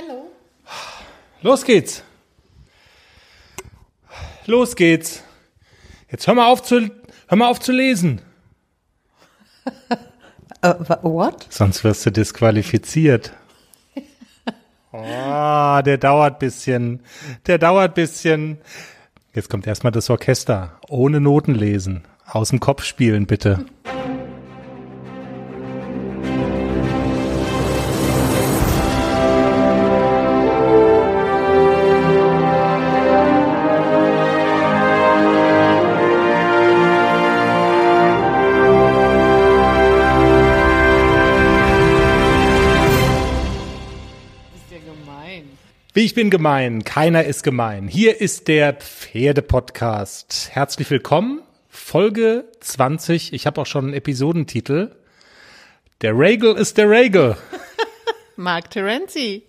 Hello. Los geht's. Los geht's. Jetzt hör mal auf zu, hör mal auf zu lesen. Uh, what? Sonst wirst du disqualifiziert. Oh, der dauert bisschen. Der dauert bisschen. Jetzt kommt erstmal das Orchester. Ohne Noten lesen. Aus dem Kopf spielen, bitte. Ich bin gemein, keiner ist gemein. Hier ist der Pferde-Podcast. Herzlich willkommen. Folge 20. Ich habe auch schon einen Episodentitel. Der Regal ist der Regal. Mark Terenzi.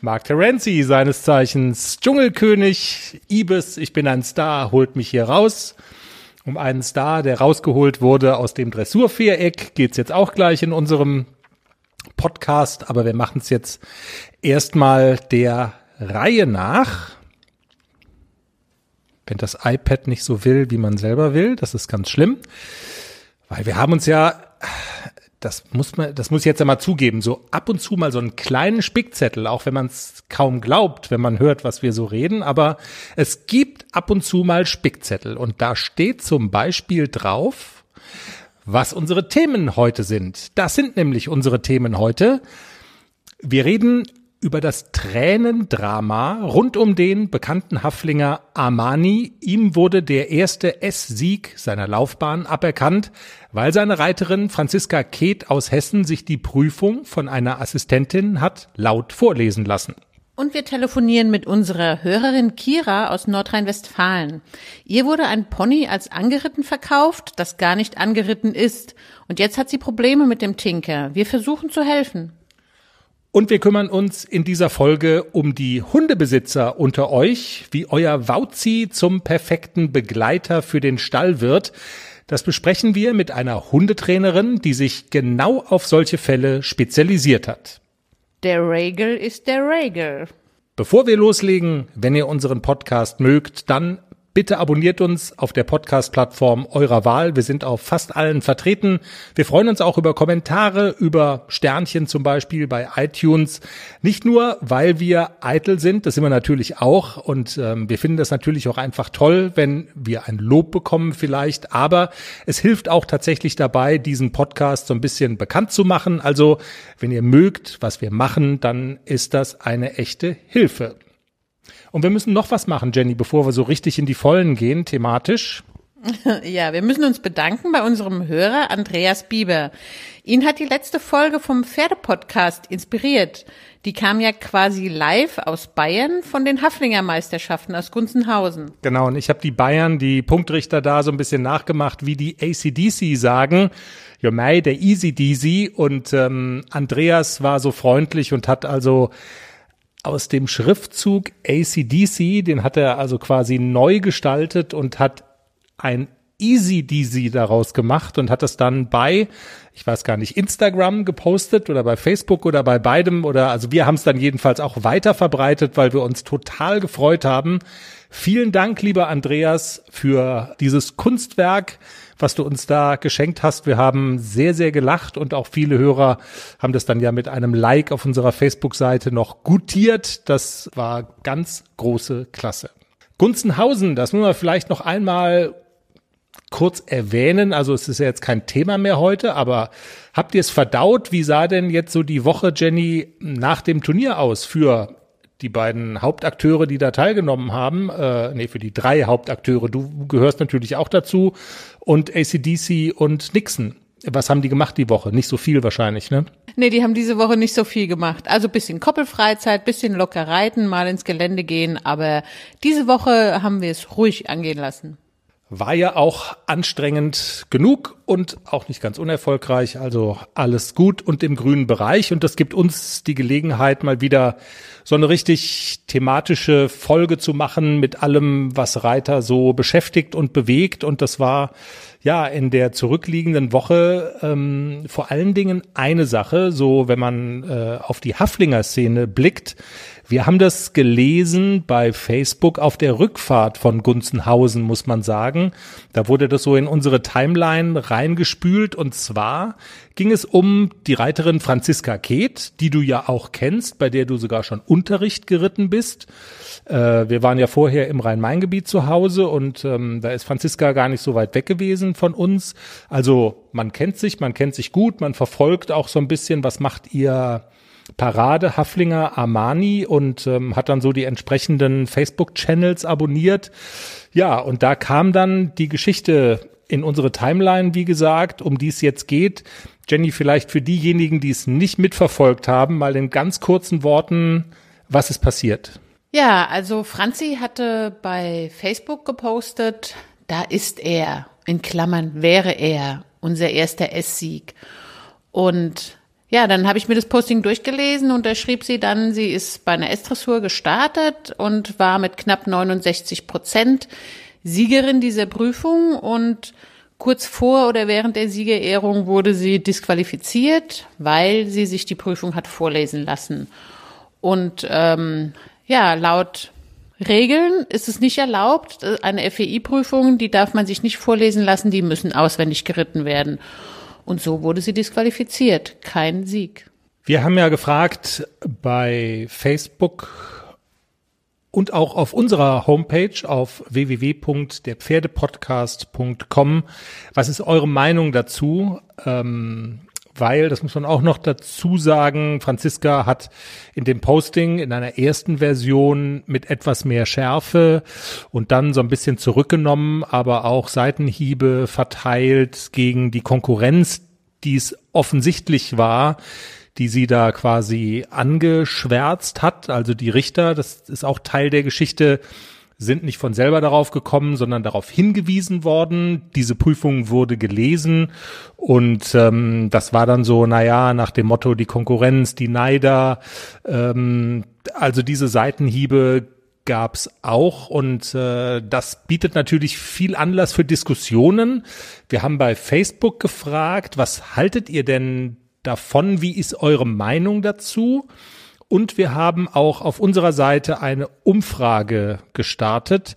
Mark Terenzi, seines Zeichens Dschungelkönig, Ibis, ich bin ein Star, holt mich hier raus. Um einen Star, der rausgeholt wurde aus dem Dressurviereck, geht's jetzt auch gleich in unserem Podcast, aber wir machen es jetzt erstmal der Reihe nach. Wenn das iPad nicht so will, wie man selber will, das ist ganz schlimm, weil wir haben uns ja das muss man, das muss ich jetzt einmal zugeben, so ab und zu mal so einen kleinen Spickzettel, auch wenn man es kaum glaubt, wenn man hört, was wir so reden, aber es gibt ab und zu mal Spickzettel und da steht zum Beispiel drauf, was unsere Themen heute sind. Das sind nämlich unsere Themen heute. Wir reden über das Tränendrama rund um den bekannten Haflinger Armani. Ihm wurde der erste S-Sieg seiner Laufbahn aberkannt, weil seine Reiterin Franziska Keeth aus Hessen sich die Prüfung von einer Assistentin hat laut vorlesen lassen. Und wir telefonieren mit unserer Hörerin Kira aus Nordrhein-Westfalen. Ihr wurde ein Pony als angeritten verkauft, das gar nicht angeritten ist. Und jetzt hat sie Probleme mit dem Tinker. Wir versuchen zu helfen. Und wir kümmern uns in dieser Folge um die Hundebesitzer unter euch, wie euer Wauzi zum perfekten Begleiter für den Stall wird. Das besprechen wir mit einer Hundetrainerin, die sich genau auf solche Fälle spezialisiert hat. Der Regal ist der Regal. Bevor wir loslegen, wenn ihr unseren Podcast mögt, dann Bitte abonniert uns auf der Podcast-Plattform eurer Wahl. Wir sind auf fast allen vertreten. Wir freuen uns auch über Kommentare, über Sternchen zum Beispiel bei iTunes. Nicht nur, weil wir eitel sind, das sind wir natürlich auch. Und ähm, wir finden das natürlich auch einfach toll, wenn wir ein Lob bekommen vielleicht. Aber es hilft auch tatsächlich dabei, diesen Podcast so ein bisschen bekannt zu machen. Also, wenn ihr mögt, was wir machen, dann ist das eine echte Hilfe. Und wir müssen noch was machen, Jenny, bevor wir so richtig in die Vollen gehen, thematisch. Ja, wir müssen uns bedanken bei unserem Hörer Andreas Bieber. Ihn hat die letzte Folge vom Pferdepodcast inspiriert. Die kam ja quasi live aus Bayern von den Haflinger Meisterschaften aus Gunzenhausen. Genau, und ich habe die Bayern, die Punktrichter da so ein bisschen nachgemacht, wie die ACDC sagen. Ja, mei, der Easy Deasy. Und ähm, Andreas war so freundlich und hat also aus dem Schriftzug ACDC, den hat er also quasi neu gestaltet und hat ein Easy Deasy daraus gemacht und hat das dann bei, ich weiß gar nicht, Instagram gepostet oder bei Facebook oder bei beidem oder also wir haben es dann jedenfalls auch weiter verbreitet, weil wir uns total gefreut haben. Vielen Dank, lieber Andreas, für dieses Kunstwerk, was du uns da geschenkt hast. Wir haben sehr, sehr gelacht und auch viele Hörer haben das dann ja mit einem Like auf unserer Facebook-Seite noch gutiert. Das war ganz große Klasse. Gunzenhausen, das müssen wir vielleicht noch einmal kurz erwähnen. Also es ist ja jetzt kein Thema mehr heute, aber habt ihr es verdaut? Wie sah denn jetzt so die Woche, Jenny, nach dem Turnier aus für die beiden Hauptakteure, die da teilgenommen haben? Äh, nee, für die drei Hauptakteure. Du gehörst natürlich auch dazu. Und ACDC und Nixon. Was haben die gemacht die Woche? Nicht so viel wahrscheinlich, ne? Nee, die haben diese Woche nicht so viel gemacht. Also bisschen Koppelfreizeit, bisschen locker reiten, mal ins Gelände gehen, aber diese Woche haben wir es ruhig angehen lassen. War ja auch anstrengend genug und auch nicht ganz unerfolgreich. Also alles gut und im grünen Bereich. Und das gibt uns die Gelegenheit, mal wieder so eine richtig thematische Folge zu machen mit allem, was Reiter so beschäftigt und bewegt. Und das war ja in der zurückliegenden Woche ähm, vor allen Dingen eine Sache, so wenn man äh, auf die Haflinger-Szene blickt. Wir haben das gelesen bei Facebook auf der Rückfahrt von Gunzenhausen, muss man sagen. Da wurde das so in unsere Timeline reingespült und zwar ging es um die Reiterin Franziska Keht, die du ja auch kennst, bei der du sogar schon Unterricht geritten bist. Äh, wir waren ja vorher im Rhein-Main-Gebiet zu Hause und ähm, da ist Franziska gar nicht so weit weg gewesen von uns. Also man kennt sich, man kennt sich gut, man verfolgt auch so ein bisschen, was macht ihr Parade Haflinger Armani und ähm, hat dann so die entsprechenden Facebook-Channels abonniert. Ja, und da kam dann die Geschichte in unsere Timeline, wie gesagt, um die es jetzt geht. Jenny, vielleicht für diejenigen, die es nicht mitverfolgt haben, mal in ganz kurzen Worten, was ist passiert? Ja, also Franzi hatte bei Facebook gepostet, da ist er, in Klammern wäre er, unser erster S-Sieg. Und ja, dann habe ich mir das Posting durchgelesen und da schrieb sie dann, sie ist bei einer S-Dressur gestartet und war mit knapp 69 Prozent Siegerin dieser Prüfung und kurz vor oder während der Siegerehrung wurde sie disqualifiziert, weil sie sich die Prüfung hat vorlesen lassen. Und ähm, ja, laut Regeln ist es nicht erlaubt. Eine FEI-Prüfung, die darf man sich nicht vorlesen lassen, die müssen auswendig geritten werden. Und so wurde sie disqualifiziert. Kein Sieg. Wir haben ja gefragt bei Facebook und auch auf unserer Homepage auf www.derpferdepodcast.com. Was ist eure Meinung dazu? Ähm, weil, das muss man auch noch dazu sagen, Franziska hat in dem Posting in einer ersten Version mit etwas mehr Schärfe und dann so ein bisschen zurückgenommen, aber auch Seitenhiebe verteilt gegen die Konkurrenz, die es offensichtlich war, die sie da quasi angeschwärzt hat. Also die Richter, das ist auch Teil der Geschichte, sind nicht von selber darauf gekommen, sondern darauf hingewiesen worden. Diese Prüfung wurde gelesen und ähm, das war dann so, naja, nach dem Motto die Konkurrenz, die Neider, ähm, also diese Seitenhiebe gab's auch und äh, das bietet natürlich viel Anlass für Diskussionen. Wir haben bei Facebook gefragt, was haltet ihr denn davon? Wie ist eure Meinung dazu? Und wir haben auch auf unserer Seite eine Umfrage gestartet.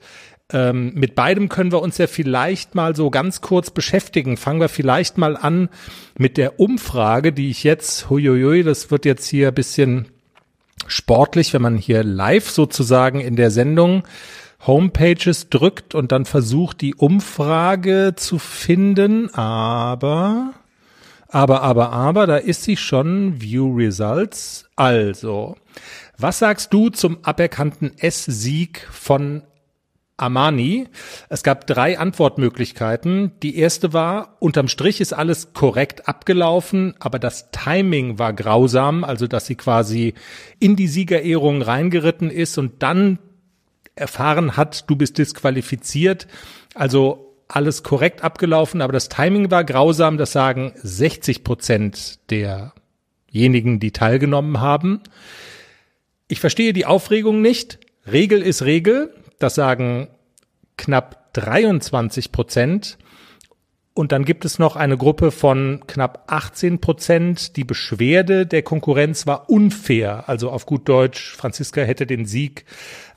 Ähm, mit beidem können wir uns ja vielleicht mal so ganz kurz beschäftigen. Fangen wir vielleicht mal an mit der Umfrage, die ich jetzt, huiuiui, das wird jetzt hier ein bisschen sportlich, wenn man hier live sozusagen in der Sendung Homepages drückt und dann versucht, die Umfrage zu finden. Aber aber, aber, aber, da ist sie schon. View Results. Also, was sagst du zum aberkannten S-Sieg von Armani. Es gab drei Antwortmöglichkeiten. Die erste war, unterm Strich ist alles korrekt abgelaufen, aber das Timing war grausam, also dass sie quasi in die Siegerehrung reingeritten ist und dann erfahren hat, du bist disqualifiziert. Also alles korrekt abgelaufen, aber das Timing war grausam. Das sagen 60 Prozent derjenigen, die teilgenommen haben. Ich verstehe die Aufregung nicht. Regel ist Regel. Das sagen knapp 23 Prozent. Und dann gibt es noch eine Gruppe von knapp 18 Prozent. Die Beschwerde der Konkurrenz war unfair. Also auf gut Deutsch, Franziska hätte den Sieg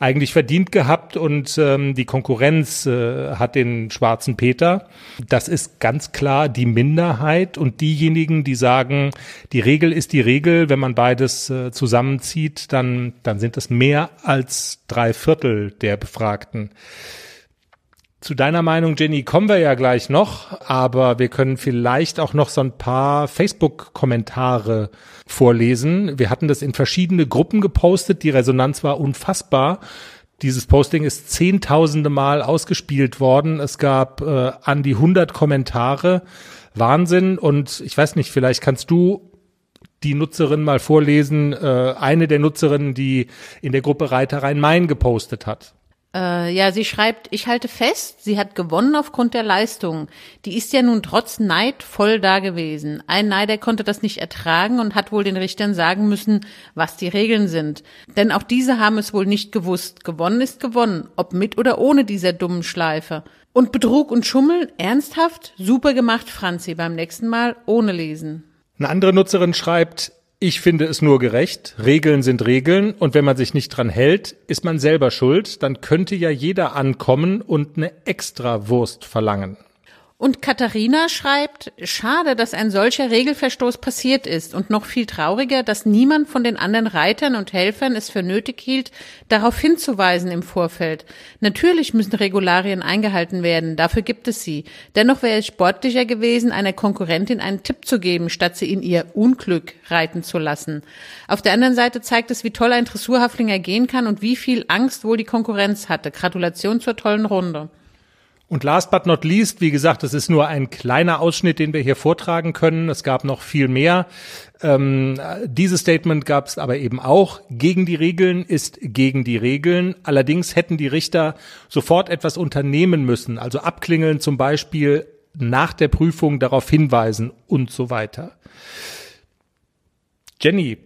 eigentlich verdient gehabt und ähm, die Konkurrenz äh, hat den schwarzen Peter. Das ist ganz klar die Minderheit und diejenigen, die sagen, die Regel ist die Regel, wenn man beides äh, zusammenzieht, dann, dann sind es mehr als drei Viertel der Befragten. Zu deiner Meinung, Jenny, kommen wir ja gleich noch, aber wir können vielleicht auch noch so ein paar Facebook-Kommentare vorlesen. Wir hatten das in verschiedene Gruppen gepostet, die Resonanz war unfassbar. Dieses Posting ist zehntausende Mal ausgespielt worden. Es gab äh, an die 100 Kommentare. Wahnsinn. Und ich weiß nicht, vielleicht kannst du die Nutzerin mal vorlesen, äh, eine der Nutzerinnen, die in der Gruppe Reiter Rhein-Main gepostet hat. Äh, ja, sie schreibt, ich halte fest, sie hat gewonnen aufgrund der Leistung. Die ist ja nun trotz Neid voll da gewesen. Ein Neider konnte das nicht ertragen und hat wohl den Richtern sagen müssen, was die Regeln sind. Denn auch diese haben es wohl nicht gewusst. Gewonnen ist gewonnen, ob mit oder ohne dieser dummen Schleife. Und Betrug und Schummeln, ernsthaft? Super gemacht, Franzi, beim nächsten Mal ohne lesen. Eine andere Nutzerin schreibt, ich finde es nur gerecht. Regeln sind Regeln und wenn man sich nicht dran hält, ist man selber schuld. Dann könnte ja jeder ankommen und eine Extrawurst verlangen. Und Katharina schreibt, schade, dass ein solcher Regelverstoß passiert ist und noch viel trauriger, dass niemand von den anderen Reitern und Helfern es für nötig hielt, darauf hinzuweisen im Vorfeld. Natürlich müssen Regularien eingehalten werden, dafür gibt es sie. Dennoch wäre es sportlicher gewesen, einer Konkurrentin einen Tipp zu geben, statt sie in ihr Unglück reiten zu lassen. Auf der anderen Seite zeigt es, wie toll ein Dressurhaflinger gehen kann und wie viel Angst wohl die Konkurrenz hatte. Gratulation zur tollen Runde. Und last but not least, wie gesagt, es ist nur ein kleiner Ausschnitt, den wir hier vortragen können. Es gab noch viel mehr. Ähm, dieses Statement gab es aber eben auch. Gegen die Regeln ist gegen die Regeln. Allerdings hätten die Richter sofort etwas unternehmen müssen, also abklingeln zum Beispiel nach der Prüfung darauf hinweisen und so weiter. Jenny,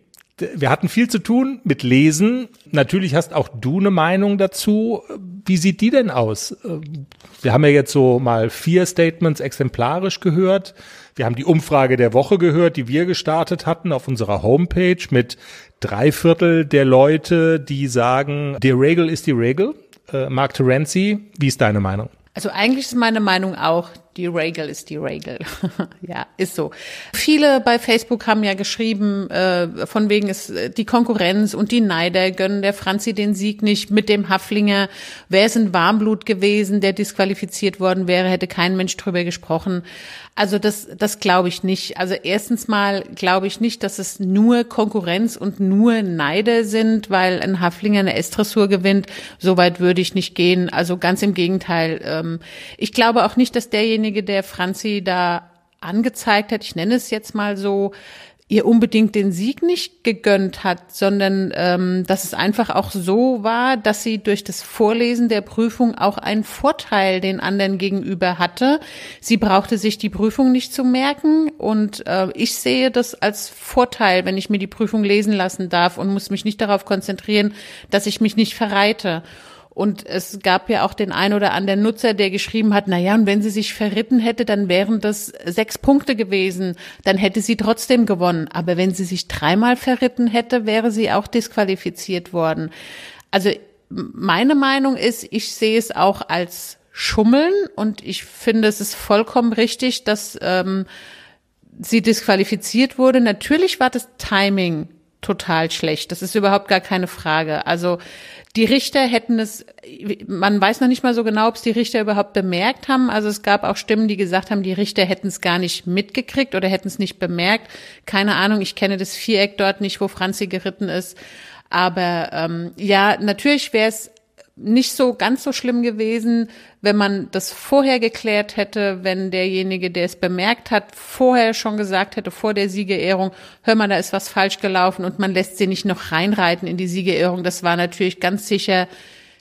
wir hatten viel zu tun mit Lesen. Natürlich hast auch du eine Meinung dazu. Wie sieht die denn aus? Wir haben ja jetzt so mal vier Statements exemplarisch gehört. Wir haben die Umfrage der Woche gehört, die wir gestartet hatten auf unserer Homepage mit drei Viertel der Leute, die sagen, die Regel ist die Regel. Äh, Mark Terenzi, wie ist deine Meinung? Also eigentlich ist meine Meinung auch, die Regel ist die Regel. ja, ist so. Viele bei Facebook haben ja geschrieben, äh, von wegen ist äh, die Konkurrenz und die Neider gönnen der Franzi den Sieg nicht mit dem Haflinger. Wäre es ein Warmblut gewesen, der disqualifiziert worden wäre, hätte kein Mensch drüber gesprochen. Also das, das glaube ich nicht. Also erstens mal glaube ich nicht, dass es nur Konkurrenz und nur Neider sind, weil ein Haflinger eine S-Dressur gewinnt. Soweit würde ich nicht gehen. Also ganz im Gegenteil. Ähm, ich glaube auch nicht, dass derjenige, der Franzi da angezeigt hat, ich nenne es jetzt mal so, ihr unbedingt den Sieg nicht gegönnt hat, sondern ähm, dass es einfach auch so war, dass sie durch das Vorlesen der Prüfung auch einen Vorteil den anderen gegenüber hatte. Sie brauchte sich die Prüfung nicht zu merken und äh, ich sehe das als Vorteil, wenn ich mir die Prüfung lesen lassen darf und muss mich nicht darauf konzentrieren, dass ich mich nicht verreite. Und es gab ja auch den ein oder anderen Nutzer, der geschrieben hat, na ja, und wenn sie sich verritten hätte, dann wären das sechs Punkte gewesen. Dann hätte sie trotzdem gewonnen. Aber wenn sie sich dreimal verritten hätte, wäre sie auch disqualifiziert worden. Also meine Meinung ist, ich sehe es auch als Schummeln und ich finde, es ist vollkommen richtig, dass ähm, sie disqualifiziert wurde. Natürlich war das Timing total schlecht. Das ist überhaupt gar keine Frage. Also die Richter hätten es, man weiß noch nicht mal so genau, ob es die Richter überhaupt bemerkt haben. Also es gab auch Stimmen, die gesagt haben, die Richter hätten es gar nicht mitgekriegt oder hätten es nicht bemerkt. Keine Ahnung, ich kenne das Viereck dort nicht, wo Franzi geritten ist. Aber ähm, ja, natürlich wäre es nicht so ganz so schlimm gewesen, wenn man das vorher geklärt hätte, wenn derjenige, der es bemerkt hat, vorher schon gesagt hätte, vor der Siegerehrung, hör mal, da ist was falsch gelaufen und man lässt sie nicht noch reinreiten in die Siegerehrung. Das war natürlich ganz sicher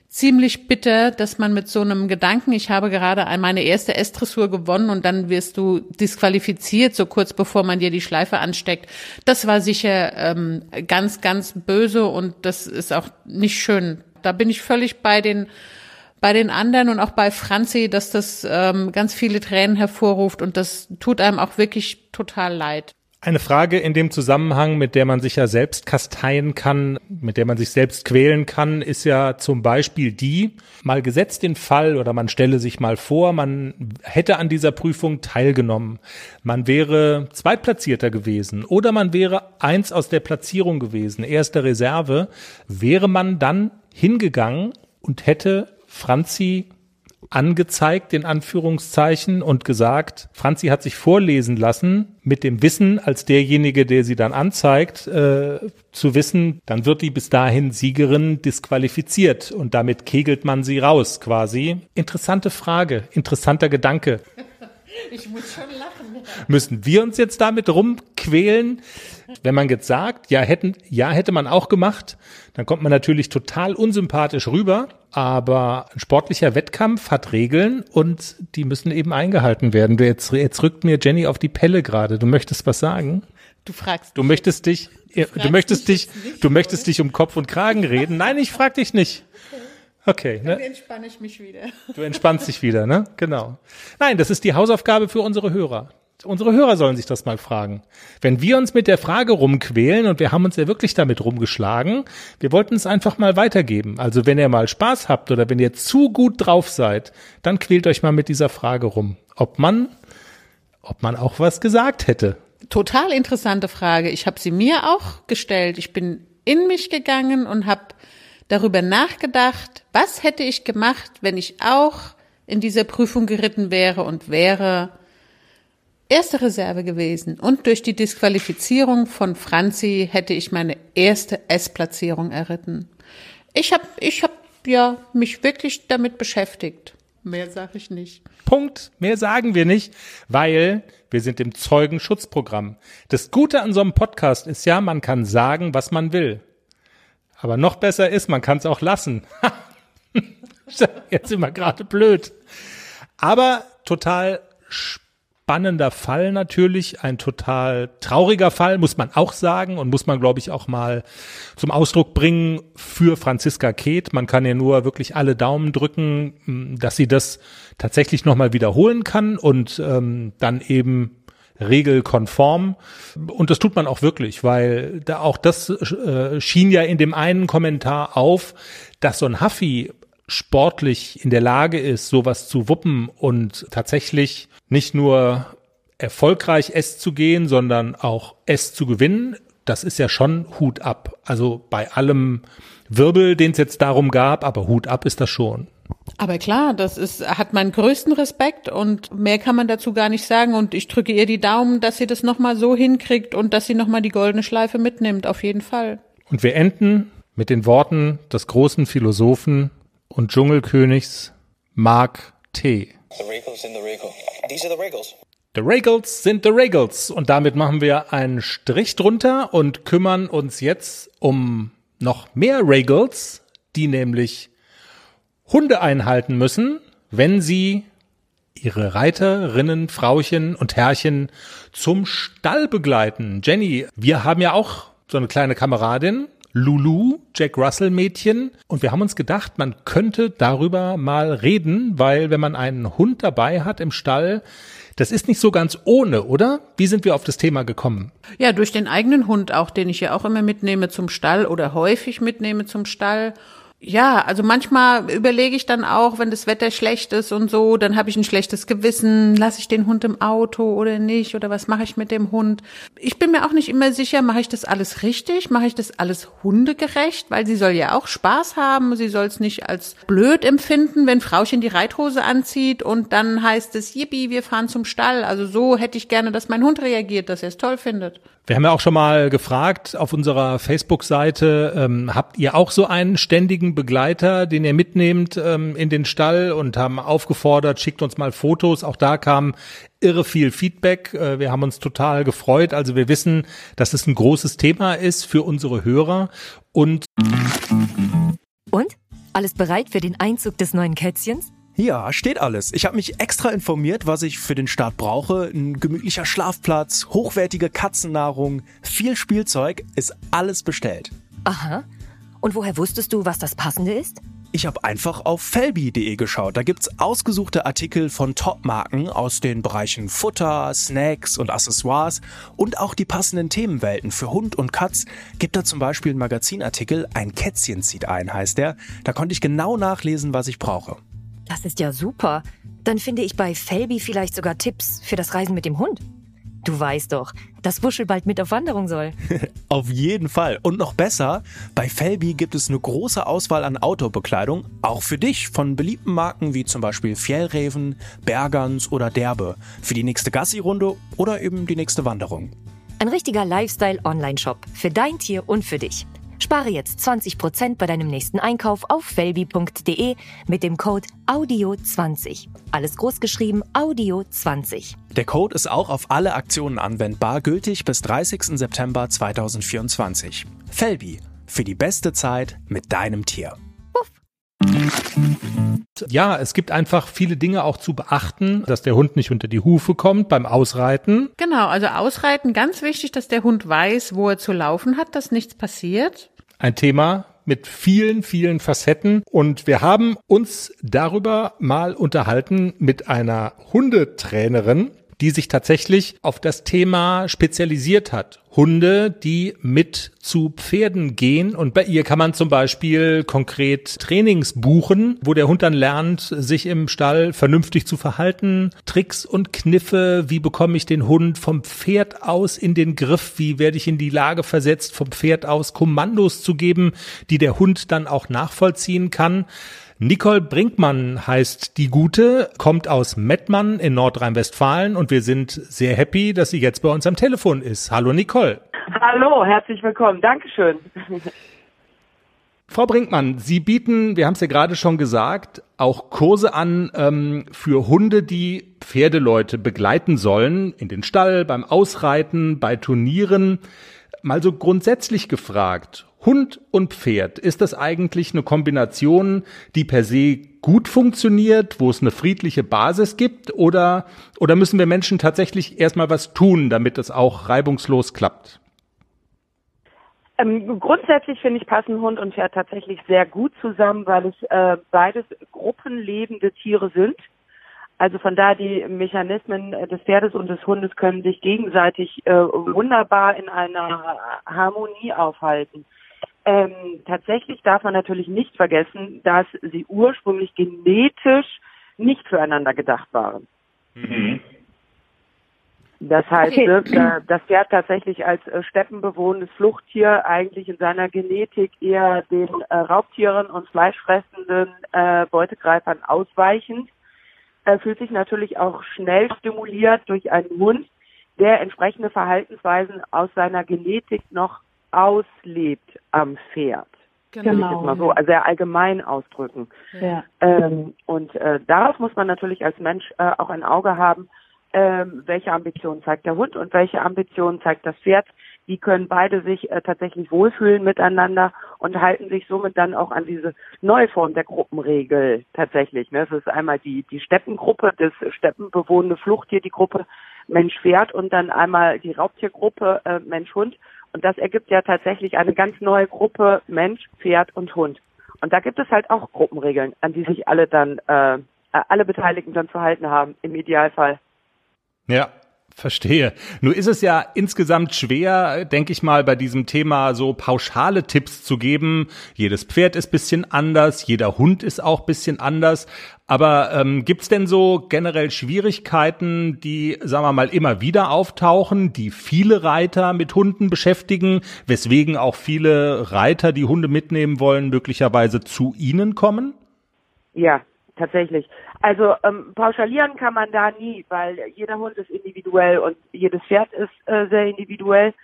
ziemlich bitter, dass man mit so einem Gedanken, ich habe gerade meine erste S-Dressur gewonnen und dann wirst du disqualifiziert, so kurz bevor man dir die Schleife ansteckt. Das war sicher ähm, ganz, ganz böse und das ist auch nicht schön da bin ich völlig bei den bei den anderen und auch bei Franzi, dass das ähm, ganz viele Tränen hervorruft und das tut einem auch wirklich total leid. Eine Frage in dem Zusammenhang, mit der man sich ja selbst kasteien kann, mit der man sich selbst quälen kann, ist ja zum Beispiel die, mal gesetzt den Fall oder man stelle sich mal vor, man hätte an dieser Prüfung teilgenommen. Man wäre Zweitplatzierter gewesen oder man wäre eins aus der Platzierung gewesen, erste Reserve. Wäre man dann hingegangen und hätte Franzi angezeigt, in Anführungszeichen, und gesagt, Franzi hat sich vorlesen lassen, mit dem Wissen, als derjenige, der sie dann anzeigt, äh, zu wissen, dann wird die bis dahin Siegerin disqualifiziert und damit kegelt man sie raus quasi. Interessante Frage, interessanter Gedanke. Ich muss schon lachen. Müssen wir uns jetzt damit rumquälen? Wenn man jetzt sagt, ja, hätten, ja, hätte man auch gemacht, dann kommt man natürlich total unsympathisch rüber. Aber ein sportlicher Wettkampf hat Regeln und die müssen eben eingehalten werden. Du jetzt, jetzt rückt mir Jenny auf die Pelle gerade. Du möchtest was sagen? Du fragst. Du möchtest dich, du, du möchtest dich, nicht, du möchtest dich um Kopf und Kragen reden. Nein, ich frag dich nicht. Okay. Ne? Dann entspanne ich mich wieder. Du entspannst dich wieder, ne? Genau. Nein, das ist die Hausaufgabe für unsere Hörer. Unsere Hörer sollen sich das mal fragen. Wenn wir uns mit der Frage rumquälen und wir haben uns ja wirklich damit rumgeschlagen, wir wollten es einfach mal weitergeben. Also wenn ihr mal Spaß habt oder wenn ihr zu gut drauf seid, dann quält euch mal mit dieser Frage rum, ob man, ob man auch was gesagt hätte. Total interessante Frage. Ich habe sie mir auch gestellt. Ich bin in mich gegangen und habe darüber nachgedacht, was hätte ich gemacht, wenn ich auch in dieser Prüfung geritten wäre und wäre erste Reserve gewesen. Und durch die Disqualifizierung von Franzi hätte ich meine erste S-Platzierung erritten. Ich habe ich hab, ja mich wirklich damit beschäftigt. Mehr sage ich nicht. Punkt. Mehr sagen wir nicht, weil wir sind im Zeugenschutzprogramm. Das Gute an so einem Podcast ist ja, man kann sagen, was man will. Aber noch besser ist, man kann es auch lassen. Jetzt sind wir gerade blöd. Aber total spannend spannender Fall natürlich, ein total trauriger Fall, muss man auch sagen und muss man, glaube ich, auch mal zum Ausdruck bringen für Franziska Keht. Man kann ja nur wirklich alle Daumen drücken, dass sie das tatsächlich nochmal wiederholen kann und ähm, dann eben regelkonform. Und das tut man auch wirklich, weil da auch das äh, schien ja in dem einen Kommentar auf, dass so ein Huffy sportlich in der Lage ist, sowas zu wuppen und tatsächlich nicht nur erfolgreich es zu gehen, sondern auch es zu gewinnen, das ist ja schon Hut ab. Also bei allem Wirbel, den es jetzt darum gab, aber Hut ab ist das schon. Aber klar, das ist, hat meinen größten Respekt und mehr kann man dazu gar nicht sagen. Und ich drücke ihr die Daumen, dass sie das nochmal so hinkriegt und dass sie nochmal die goldene Schleife mitnimmt, auf jeden Fall. Und wir enden mit den Worten des großen Philosophen und Dschungelkönigs Mark T. The Regals sind the Regal. These are the Regals. The Regals sind the Regals. Und damit machen wir einen Strich drunter und kümmern uns jetzt um noch mehr Regals, die nämlich Hunde einhalten müssen, wenn sie ihre Reiterinnen, Frauchen und Herrchen zum Stall begleiten. Jenny, wir haben ja auch so eine kleine Kameradin, Lulu, Jack Russell Mädchen. Und wir haben uns gedacht, man könnte darüber mal reden, weil wenn man einen Hund dabei hat im Stall, das ist nicht so ganz ohne, oder? Wie sind wir auf das Thema gekommen? Ja, durch den eigenen Hund auch, den ich ja auch immer mitnehme zum Stall oder häufig mitnehme zum Stall. Ja, also manchmal überlege ich dann auch, wenn das Wetter schlecht ist und so, dann habe ich ein schlechtes Gewissen, lasse ich den Hund im Auto oder nicht oder was mache ich mit dem Hund? Ich bin mir auch nicht immer sicher, mache ich das alles richtig, mache ich das alles hundegerecht, weil sie soll ja auch Spaß haben, sie soll es nicht als blöd empfinden, wenn Frauchen die Reithose anzieht und dann heißt es, yippie, wir fahren zum Stall. Also so hätte ich gerne, dass mein Hund reagiert, dass er es toll findet. Wir haben ja auch schon mal gefragt auf unserer Facebook-Seite, ähm, habt ihr auch so einen ständigen Begleiter, den ihr mitnehmt ähm, in den Stall und haben aufgefordert, schickt uns mal Fotos. Auch da kam irre viel Feedback. Äh, wir haben uns total gefreut. Also wir wissen, dass es ein großes Thema ist für unsere Hörer und und alles bereit für den Einzug des neuen Kätzchens? Ja, steht alles. Ich habe mich extra informiert, was ich für den Start brauche. Ein gemütlicher Schlafplatz, hochwertige Katzennahrung, viel Spielzeug, ist alles bestellt. Aha. Und woher wusstest du, was das Passende ist? Ich habe einfach auf felbi.de geschaut. Da gibt's ausgesuchte Artikel von Top-Marken aus den Bereichen Futter, Snacks und Accessoires und auch die passenden Themenwelten für Hund und Katz. Gibt da zum Beispiel einen Magazinartikel, ein Kätzchen zieht ein, heißt der. Da konnte ich genau nachlesen, was ich brauche. Das ist ja super. Dann finde ich bei Felby vielleicht sogar Tipps für das Reisen mit dem Hund. Du weißt doch, dass Wuschel bald mit auf Wanderung soll. auf jeden Fall. Und noch besser, bei Felby gibt es eine große Auswahl an Outdoor-Bekleidung, auch für dich, von beliebten Marken wie zum Beispiel Fjellreven, Bergans oder Derbe, für die nächste Gassi-Runde oder eben die nächste Wanderung. Ein richtiger Lifestyle-Online-Shop für dein Tier und für dich. Spare jetzt 20% bei deinem nächsten Einkauf auf felbi.de mit dem Code AUDIO20. Alles großgeschrieben AUDIO20. Der Code ist auch auf alle Aktionen anwendbar, gültig bis 30. September 2024. Felbi, für die beste Zeit mit deinem Tier. Ja, es gibt einfach viele Dinge auch zu beachten, dass der Hund nicht unter die Hufe kommt beim Ausreiten. Genau, also Ausreiten, ganz wichtig, dass der Hund weiß, wo er zu laufen hat, dass nichts passiert. Ein Thema mit vielen, vielen Facetten. Und wir haben uns darüber mal unterhalten mit einer Hundetrainerin, die sich tatsächlich auf das Thema spezialisiert hat. Hunde, die mit zu Pferden gehen. Und bei ihr kann man zum Beispiel konkret Trainings buchen, wo der Hund dann lernt, sich im Stall vernünftig zu verhalten. Tricks und Kniffe. Wie bekomme ich den Hund vom Pferd aus in den Griff? Wie werde ich in die Lage versetzt, vom Pferd aus Kommandos zu geben, die der Hund dann auch nachvollziehen kann? Nicole Brinkmann heißt die Gute, kommt aus Mettmann in Nordrhein-Westfalen und wir sind sehr happy, dass sie jetzt bei uns am Telefon ist. Hallo Nicole. Hallo, herzlich willkommen. Dankeschön. Frau Brinkmann, Sie bieten, wir haben es ja gerade schon gesagt, auch Kurse an ähm, für Hunde, die Pferdeleute begleiten sollen, in den Stall, beim Ausreiten, bei Turnieren. Mal so grundsätzlich gefragt, Hund und Pferd, ist das eigentlich eine Kombination, die per se gut funktioniert, wo es eine friedliche Basis gibt oder, oder müssen wir Menschen tatsächlich erstmal was tun, damit es auch reibungslos klappt? Ähm, grundsätzlich finde ich passen Hund und Pferd tatsächlich sehr gut zusammen, weil es äh, beides gruppenlebende Tiere sind. Also von da die Mechanismen des Pferdes und des Hundes können sich gegenseitig äh, wunderbar in einer Harmonie aufhalten. Ähm, tatsächlich darf man natürlich nicht vergessen, dass sie ursprünglich genetisch nicht füreinander gedacht waren. Mhm. Das heißt, okay. Ne, das Pferd tatsächlich als äh, steppenbewohnendes Fluchttier eigentlich in seiner Genetik eher den äh, Raubtieren und fleischfressenden äh, Beutegreifern ausweichend, äh, fühlt sich natürlich auch schnell stimuliert durch einen Hund, der entsprechende Verhaltensweisen aus seiner Genetik noch auslebt am Pferd. Genau. Will ich jetzt mal so sehr allgemein ausdrücken. Ja. Ähm, und äh, darauf muss man natürlich als Mensch äh, auch ein Auge haben, ähm, welche Ambitionen zeigt der Hund und welche Ambitionen zeigt das Pferd. Die können beide sich äh, tatsächlich wohlfühlen miteinander und halten sich somit dann auch an diese neue Form der Gruppenregel tatsächlich. Ne? Es ist einmal die, die Steppengruppe, das steppenbewohnende Fluchttier, die Gruppe Mensch-Pferd und dann einmal die Raubtiergruppe äh, Mensch-Hund. Und das ergibt ja tatsächlich eine ganz neue Gruppe Mensch, Pferd und Hund. Und da gibt es halt auch Gruppenregeln, an die sich alle dann, äh, alle Beteiligten dann zu halten haben, im Idealfall. Ja, Verstehe. Nur ist es ja insgesamt schwer, denke ich mal, bei diesem Thema so pauschale Tipps zu geben. Jedes Pferd ist bisschen anders, jeder Hund ist auch bisschen anders. Aber ähm, gibt denn so generell Schwierigkeiten, die, sagen wir mal, immer wieder auftauchen, die viele Reiter mit Hunden beschäftigen, weswegen auch viele Reiter, die Hunde mitnehmen wollen, möglicherweise zu Ihnen kommen? Ja, tatsächlich. Also ähm, pauschalieren kann man da nie, weil jeder Hund ist individuell und jedes Pferd ist äh, sehr individuell.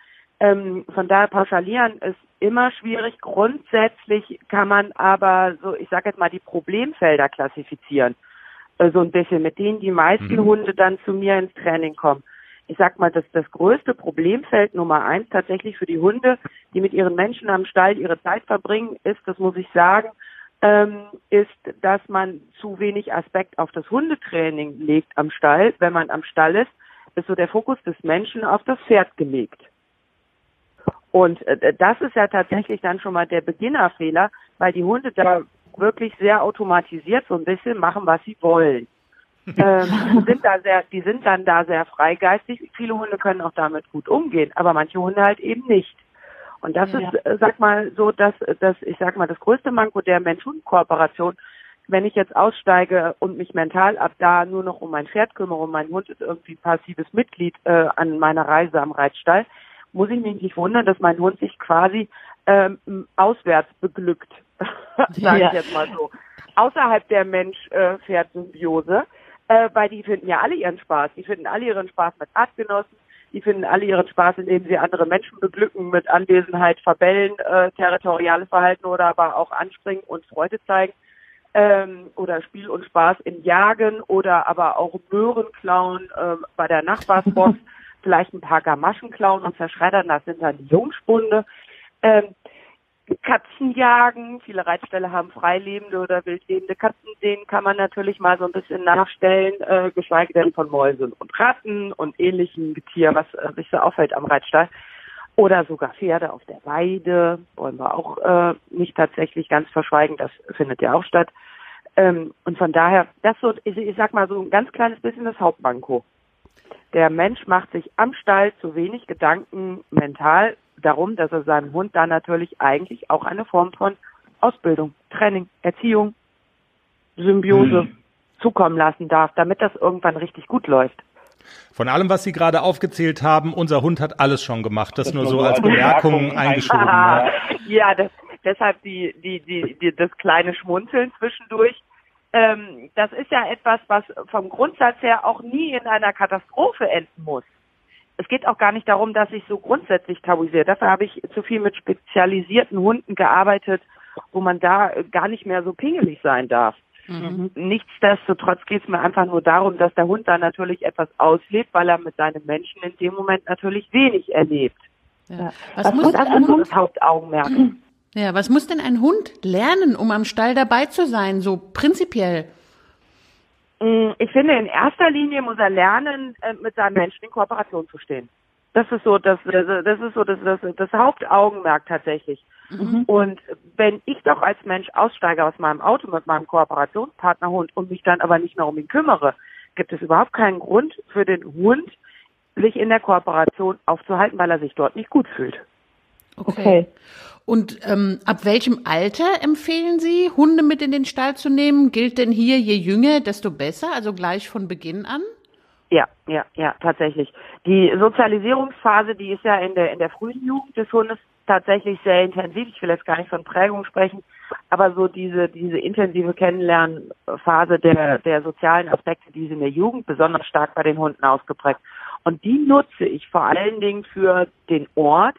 Ähm, von daher pauschalieren ist immer schwierig. Grundsätzlich kann man aber so, ich sage jetzt mal, die Problemfelder klassifizieren. Äh, so ein bisschen, mit denen die meisten mhm. Hunde dann zu mir ins Training kommen. Ich sag mal, dass das größte Problemfeld Nummer eins tatsächlich für die Hunde, die mit ihren Menschen am Stall ihre Zeit verbringen, ist, das muss ich sagen, ähm, ist, dass man zu wenig Aspekt auf das Hundetraining legt am Stall. Wenn man am Stall ist, ist so der Fokus des Menschen auf das Pferd gelegt. Und äh, das ist ja tatsächlich dann schon mal der Beginnerfehler, weil die Hunde da wirklich sehr automatisiert so ein bisschen machen, was sie wollen. ähm, sind da sehr, die sind dann da sehr freigeistig. Viele Hunde können auch damit gut umgehen, aber manche Hunde halt eben nicht. Und das ja. ist, äh, sag mal, so, dass, dass ich sag mal, das größte Manko der Mensch-Hund-Kooperation, wenn ich jetzt aussteige und mich mental ab da nur noch um mein Pferd kümmere und mein Hund ist irgendwie passives Mitglied äh, an meiner Reise am Reitstall, muss ich mich nicht wundern, dass mein Hund sich quasi ähm, auswärts beglückt, sage ja. ich jetzt mal so. Außerhalb der Mensch-Pferd-Symbiose, äh, weil die finden ja alle ihren Spaß. Die finden alle ihren Spaß mit Artgenossen, Die finden alle ihren Spaß, indem sie andere Menschen beglücken mit Anwesenheit, Verbellen, äh, territoriales Verhalten oder aber auch anspringen und Freude zeigen. Ähm, oder Spiel und Spaß im Jagen oder aber auch Möhren klauen äh, bei der Nachbarsbox, vielleicht ein paar Gamaschen klauen und zerschreddern, das sind dann die Jungspunde. Ähm, Katzen jagen. Viele Reitställe haben freilebende oder wildlebende Katzen. Denen kann man natürlich mal so ein bisschen nachstellen, äh, geschweige denn von Mäusen und Ratten und ähnlichen Getier, was äh, sich so auffällt am Reitstall. Oder sogar Pferde auf der Weide, wollen wir auch äh, nicht tatsächlich ganz verschweigen, das findet ja auch statt. Ähm, und von daher, das so, ich, ich sag mal so ein ganz kleines bisschen das Hauptmanko. Der Mensch macht sich am Stall zu wenig Gedanken mental darum, dass er seinem Hund da natürlich eigentlich auch eine Form von Ausbildung, Training, Erziehung, Symbiose hm. zukommen lassen darf, damit das irgendwann richtig gut läuft. Von allem, was Sie gerade aufgezählt haben, unser Hund hat alles schon gemacht. Das, das nur so als Bemerkung eingeschoben. Ja, ja das, deshalb die, die, die, die, das kleine Schmunzeln zwischendurch. Ähm, das ist ja etwas, was vom Grundsatz her auch nie in einer Katastrophe enden muss es geht auch gar nicht darum, dass ich so grundsätzlich tabuisiere. Dafür habe ich zu viel mit spezialisierten Hunden gearbeitet, wo man da gar nicht mehr so pingelig sein darf. Mhm. Nichtsdestotrotz geht es mir einfach nur darum, dass der Hund da natürlich etwas auslebt, weil er mit seinem Menschen in dem Moment natürlich wenig erlebt. Ja. Was das muss das, das Hauptaugenmerk. Ja, was muss denn ein Hund lernen, um am Stall dabei zu sein, so prinzipiell? Mm, ich finde, in erster Linie muss er lernen, äh, mit seinem Menschen in Kooperation zu stehen. Das ist so das, das ist so das, das, das Hauptaugenmerk tatsächlich. Mhm. Und wenn ich doch als Mensch aussteige aus meinem Auto mit meinem Kooperationspartnerhund und mich dann aber nicht mehr um ihn kümmere, gibt es überhaupt keinen Grund für den Hund, sich in der Kooperation aufzuhalten, weil er sich dort nicht gut fühlt. Okay. okay. Und ähm, ab welchem Alter empfehlen Sie, Hunde mit in den Stall zu nehmen? Gilt denn hier, je jünger, desto besser, also gleich von Beginn an? Ja, ja, ja, tatsächlich. Die Sozialisierungsphase, die ist ja in der in der frühen Jugend des Hundes tatsächlich sehr intensiv. Ich will jetzt gar nicht von Prägung sprechen, aber so diese diese intensive Kennenlernphase der der sozialen Aspekte, die sind in der Jugend besonders stark bei den Hunden ausgeprägt. Und die nutze ich vor allen Dingen für den Ort,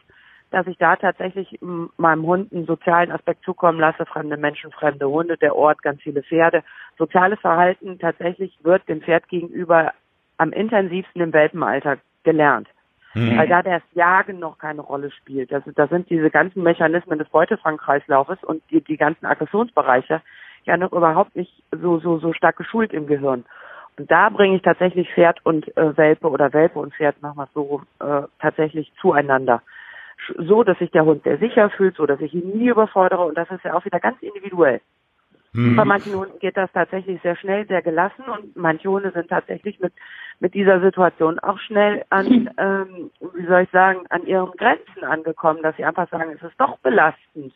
dass ich da tatsächlich meinem Hund einen sozialen Aspekt zukommen lasse, fremde Menschen, fremde Hunde, der Ort, ganz viele Pferde. Soziales Verhalten tatsächlich wird dem Pferd gegenüber am intensivsten im Welpenalter gelernt. Mhm. Weil da das Jagen noch keine Rolle spielt. Das, das sind diese ganzen Mechanismen des Beutefangkreislaufes und die, die ganzen Aggressionsbereiche ja noch überhaupt nicht so, so, so stark geschult im Gehirn. Und da bringe ich tatsächlich Pferd und äh, Welpe oder Welpe und Pferd nochmal so äh, tatsächlich zueinander so, dass sich der Hund sehr sicher fühlt, so dass ich ihn nie überfordere und das ist ja auch wieder ganz individuell. Mhm. Bei manchen Hunden geht das tatsächlich sehr schnell, sehr gelassen und manche Hunde sind tatsächlich mit mit dieser Situation auch schnell an, ähm, wie soll ich sagen, an ihren Grenzen angekommen, dass sie einfach sagen, es ist doch belastend.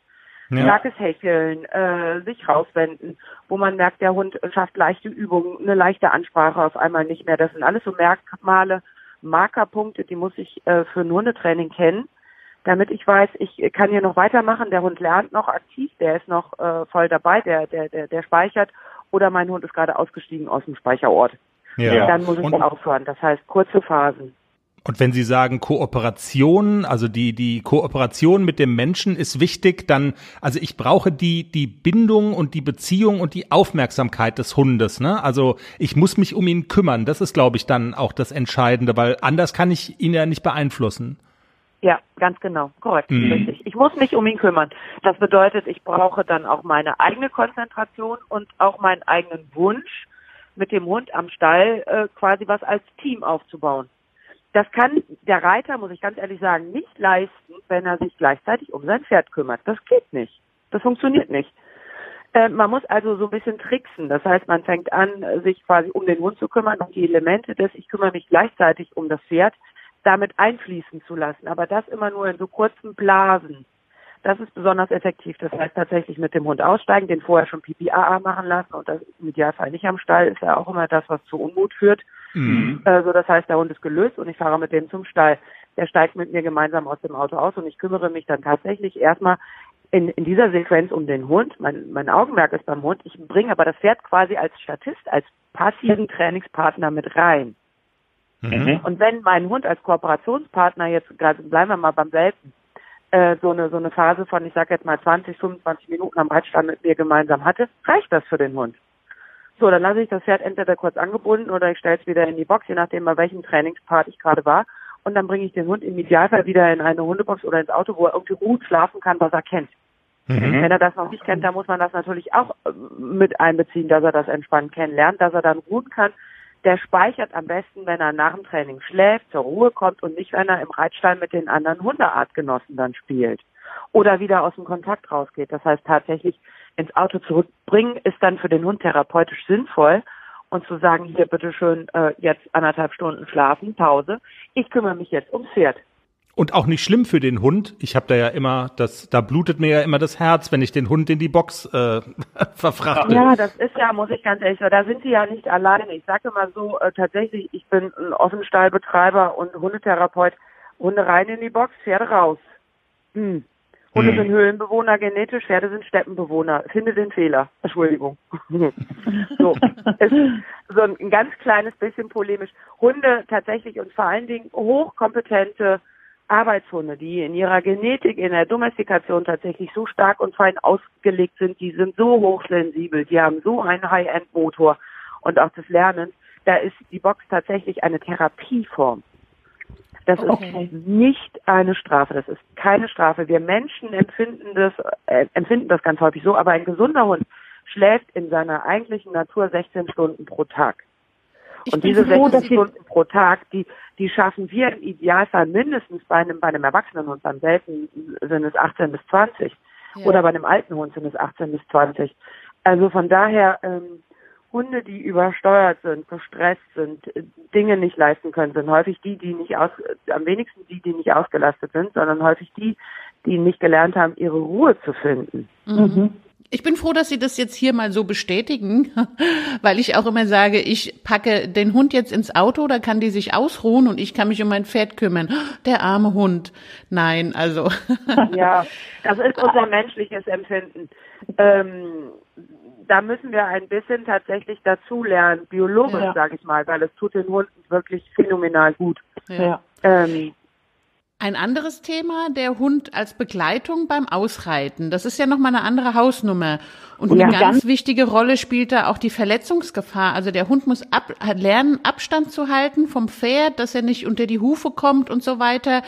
Ja. Starkes Hecheln, äh, sich rauswenden, wo man merkt, der Hund schafft leichte Übungen, eine leichte Ansprache auf einmal nicht mehr. Das sind alles so Merkmale, Markerpunkte, die muss ich äh, für ein Hundetraining kennen damit ich weiß, ich kann hier noch weitermachen, der Hund lernt noch aktiv, der ist noch äh, voll dabei, der, der, der, der speichert, oder mein Hund ist gerade ausgestiegen aus dem Speicherort. Ja. Dann muss ich und, aufhören. Das heißt kurze Phasen. Und wenn Sie sagen Kooperation, also die, die Kooperation mit dem Menschen ist wichtig, dann, also ich brauche die, die Bindung und die Beziehung und die Aufmerksamkeit des Hundes, ne? Also ich muss mich um ihn kümmern. Das ist, glaube ich, dann auch das Entscheidende, weil anders kann ich ihn ja nicht beeinflussen. Ja, ganz genau, korrekt, mhm. richtig. Ich muss mich um ihn kümmern. Das bedeutet, ich brauche dann auch meine eigene Konzentration und auch meinen eigenen Wunsch, mit dem Hund am Stall äh, quasi was als Team aufzubauen. Das kann der Reiter, muss ich ganz ehrlich sagen, nicht leisten, wenn er sich gleichzeitig um sein Pferd kümmert. Das geht nicht. Das funktioniert nicht. Äh, man muss also so ein bisschen tricksen. Das heißt, man fängt an, sich quasi um den Hund zu kümmern und die Elemente des, ich kümmere mich gleichzeitig um das Pferd, damit einfließen zu lassen. Aber das immer nur in so kurzen Blasen. Das ist besonders effektiv. Das heißt tatsächlich mit dem Hund aussteigen, den vorher schon PPAA machen lassen und das im Idealfall nicht am Stall ist ja auch immer das, was zu Unmut führt. Mhm. Also das heißt, der Hund ist gelöst und ich fahre mit dem zum Stall. Der steigt mit mir gemeinsam aus dem Auto aus und ich kümmere mich dann tatsächlich erstmal in, in dieser Sequenz um den Hund. Mein, mein Augenmerk ist beim Hund. Ich bringe aber das Pferd quasi als Statist, als passiven Trainingspartner mit rein. Mhm. Und wenn mein Hund als Kooperationspartner jetzt, gerade bleiben wir mal beim selben, äh, so eine so eine Phase von, ich sag jetzt mal 20, 25 Minuten am Reitstand mit mir gemeinsam hatte, reicht das für den Hund. So, dann lasse ich das Pferd entweder kurz angebunden oder ich stelle es wieder in die Box, je nachdem bei welchem Trainingspart ich gerade war. Und dann bringe ich den Hund im Idealfall wieder in eine Hundebox oder ins Auto, wo er irgendwie ruhig schlafen kann, was er kennt. Mhm. Wenn er das noch nicht kennt, dann muss man das natürlich auch äh, mit einbeziehen, dass er das entspannt kennenlernt, dass er dann ruhen kann. Der speichert am besten, wenn er nach dem Training schläft, zur Ruhe kommt und nicht, wenn er im Reitstein mit den anderen Hundeartgenossen dann spielt. Oder wieder aus dem Kontakt rausgeht. Das heißt tatsächlich ins Auto zurückbringen ist dann für den Hund therapeutisch sinnvoll und zu sagen, hier bitteschön, äh, jetzt anderthalb Stunden schlafen, Pause. Ich kümmere mich jetzt ums Pferd. Und auch nicht schlimm für den Hund. Ich habe da ja immer, das, da blutet mir ja immer das Herz, wenn ich den Hund in die Box äh, verfrachte. Ja, das ist ja, muss ich ganz ehrlich sagen, da sind sie ja nicht alleine. Ich sage mal so, äh, tatsächlich, ich bin ein Offenstallbetreiber und Hundetherapeut. Hunde rein in die Box, Pferde raus. Hm. Hunde hm. sind Höhlenbewohner genetisch, Pferde sind Steppenbewohner. Finde den Fehler. Entschuldigung. so, ist so ein ganz kleines bisschen polemisch. Hunde tatsächlich und vor allen Dingen hochkompetente Arbeitshunde, die in ihrer Genetik, in der Domestikation tatsächlich so stark und fein ausgelegt sind, die sind so hochsensibel, die haben so einen High-End-Motor und auch das Lernen, da ist die Box tatsächlich eine Therapieform. Das okay. ist nicht eine Strafe, das ist keine Strafe. Wir Menschen empfinden das, äh, empfinden das ganz häufig so, aber ein gesunder Hund schläft in seiner eigentlichen Natur 16 Stunden pro Tag. Ich und diese froh, 16 Stunden pro Tag, die, die schaffen wir im Idealfall mindestens bei einem, bei einem erwachsenen Hund. Beim selten sind es 18 bis 20. Ja. Oder bei einem alten Hund sind es 18 bis 20. Also von daher, ähm, Hunde, die übersteuert sind, gestresst sind, Dinge nicht leisten können, sind häufig die, die nicht aus, am wenigsten die, die nicht ausgelastet sind, sondern häufig die, die nicht gelernt haben, ihre Ruhe zu finden. Mhm. Ich bin froh, dass Sie das jetzt hier mal so bestätigen, weil ich auch immer sage, ich packe den Hund jetzt ins Auto, da kann die sich ausruhen und ich kann mich um mein Pferd kümmern. Der arme Hund. Nein, also. Ja, das ist unser menschliches Empfinden. Ähm, da müssen wir ein bisschen tatsächlich dazulernen, biologisch, ja. sage ich mal, weil es tut den Hunden wirklich phänomenal gut. Ja. Ähm, ein anderes Thema, der Hund als Begleitung beim Ausreiten. Das ist ja nochmal eine andere Hausnummer. Und eine ja, ganz, ganz wichtige Rolle spielt da auch die Verletzungsgefahr. Also der Hund muss ab, lernen, Abstand zu halten vom Pferd, dass er nicht unter die Hufe kommt und so weiter.